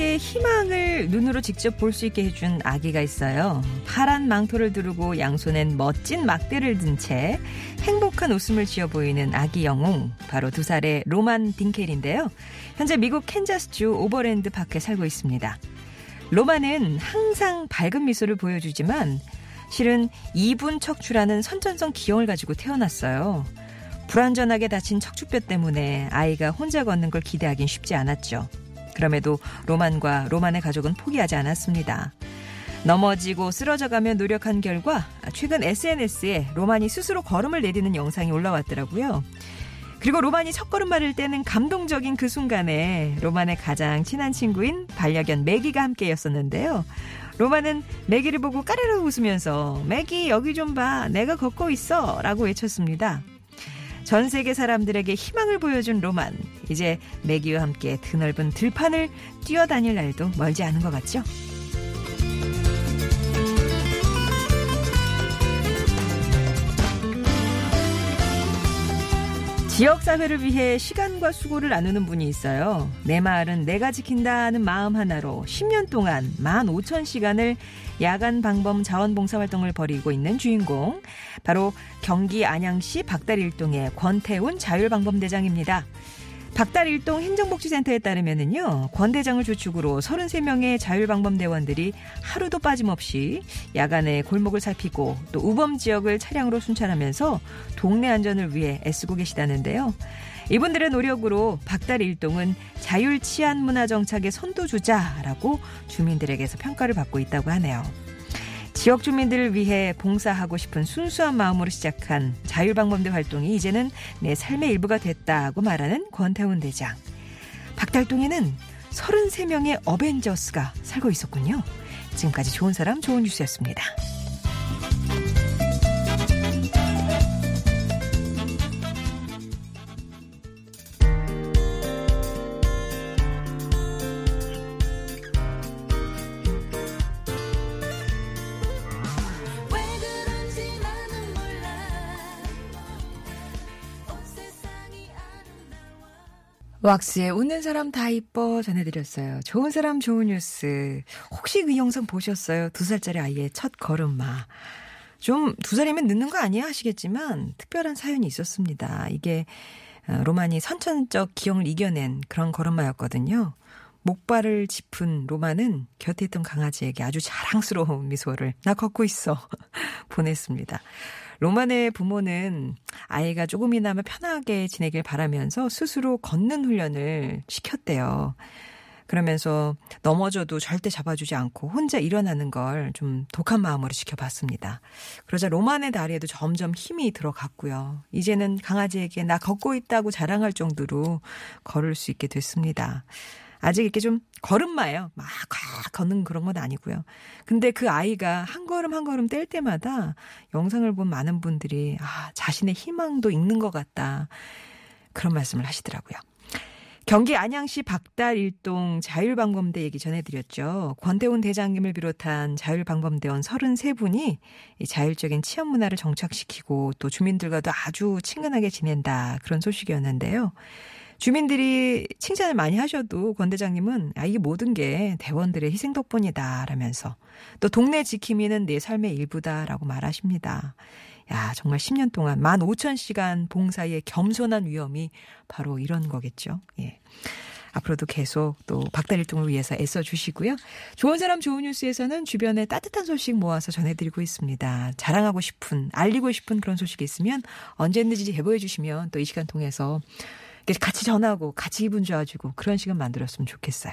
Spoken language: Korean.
사람들에게 희망을 눈으로 직접 볼 수 있게 해준 아기가 있어요. 파란 망토를 두르고 양손엔 멋진 막대를 든 채 행복한 웃음을 지어 보이는 아기 영웅. 바로 두 살의 로만 딩켈인데요. 현재 미국 캔자스주 오버랜드 파크에 살고 있습니다. 로만은 항상 밝은 미소를 보여주지만 실은 이분 척추라는 선천성 기형을 가지고 태어났어요. 불완전하게 닫힌 척추뼈 때문에 아이가 혼자 걷는 걸 기대하긴 쉽지 않았죠. 그럼에도 로만과 로만의 가족은 포기하지 않았습니다. 넘어지고 쓰러져가며 노력한 결과 최근 SNS에 로만이 스스로 걸음을 내딛는 영상이 올라왔더라고요. 그리고 로만이 첫 걸음말을 떼는 감동적인 그 순간에 로만의 가장 친한 친구인 반려견 매기가 함께였었는데요. 로만은 매기를 보고 까르르 웃으면서 매기 여기 좀 봐. 내가 걷고 있어. 라고 외쳤습니다. 전 세계 사람들에게 희망을 보여준 로만. 이제 매기와 함께 드넓은 들판을 뛰어다닐 날도 멀지 않은 것 같죠? 지역 사회를 위해 시간과 수고를 나누는 분이 있어요. 내 마을은 내가 지킨다는 마음 하나로 10년 동안 15,000시간을 야간 방범 자원봉사 활동을 벌이고 있는 주인공. 바로 경기 안양시 박달일동의 권태훈 자율방범대장입니다. 박달일동 행정복지센터에 따르면은요, 권 대장을 주축으로 33명의 자율방범대원들이 하루도 빠짐없이 야간에 골목을 살피고 또 우범 지역을 차량으로 순찰하면서 동네 안전을 위해 애쓰고 계시다는데요. 이분들의 노력으로 박달 일동은 자율 치안 문화 정착의 선도주자라고 주민들에게서 평가를 받고 있다고 하네요. 지역 주민들을 위해 봉사하고 싶은 순수한 마음으로 시작한 자율방범대 활동이 이제는 내 삶의 일부가 됐다고 말하는 권태훈 대장. 박달동에는 33명의 어벤져스가 살고 있었군요. 지금까지 좋은 사람 좋은 뉴스였습니다. 왁스의 웃는 사람 다 이뻐 전해드렸어요. 좋은 사람 좋은 뉴스. 혹시 그 영상 보셨어요? 두 살짜리 아이의 첫 걸음마. 좀 두 살이면 늦는 거 아니야 하시겠지만 특별한 사연이 있었습니다. 이게 어, 로만이 선천적 기형을 이겨낸 그런 걸음마였거든요. 목발을 짚은 로만은 곁에 있던 강아지에게 아주 자랑스러운 미소를 나 걷고 있어 보냈습니다. 로만의 부모는 아이가 조금이나마 편하게 지내길 바라면서 스스로 걷는 훈련을 시켰대요. 그러면서 넘어져도 절대 잡아주지 않고 혼자 일어나는 걸 좀 독한 마음으로 지켜봤습니다. 그러자 로만의 다리에도 점점 힘이 들어갔고요. 이제는 강아지에게 나 걷고 있다고 자랑할 정도로 걸을 수 있게 됐습니다. 아직 이렇게 좀 걸음마예요. 막, 막 걷는 그런 건 아니고요. 근데 그 아이가 한 걸음 한 걸음 뗄 때마다 영상을 본 많은 분들이 아, 자신의 희망도 있는 것 같다. 그런 말씀을 하시더라고요. 경기 안양시 박달 일동 자율방범대 얘기 전해드렸죠. 권대훈 대장님을 비롯한 자율방범대원 33분이 자율적인 취업 문화를 정착시키고 또 주민들과도 아주 친근하게 지낸다. 그런 소식이었는데요. 주민들이 칭찬을 많이 하셔도 권 대장님은 아, 이게 모든 게 대원들의 희생 덕분이다. 라면서 또 동네 지킴이는 내 삶의 일부다라고 말하십니다. 야, 정말 10년 동안 15,000시간 봉사의 겸손한 위험이 바로 이런 거겠죠. 예. 앞으로도 계속 또 박달일동을 위해서 애써 주시고요. 좋은 사람 좋은 뉴스에서는 주변에 따뜻한 소식 모아서 전해드리고 있습니다. 자랑하고 싶은, 알리고 싶은 그런 소식이 있으면 언제든지 제보해 주시면 또 이 시간 통해서 같이 전하고 같이 기분 좋아지고 그런 시간 만들었으면 좋겠어요.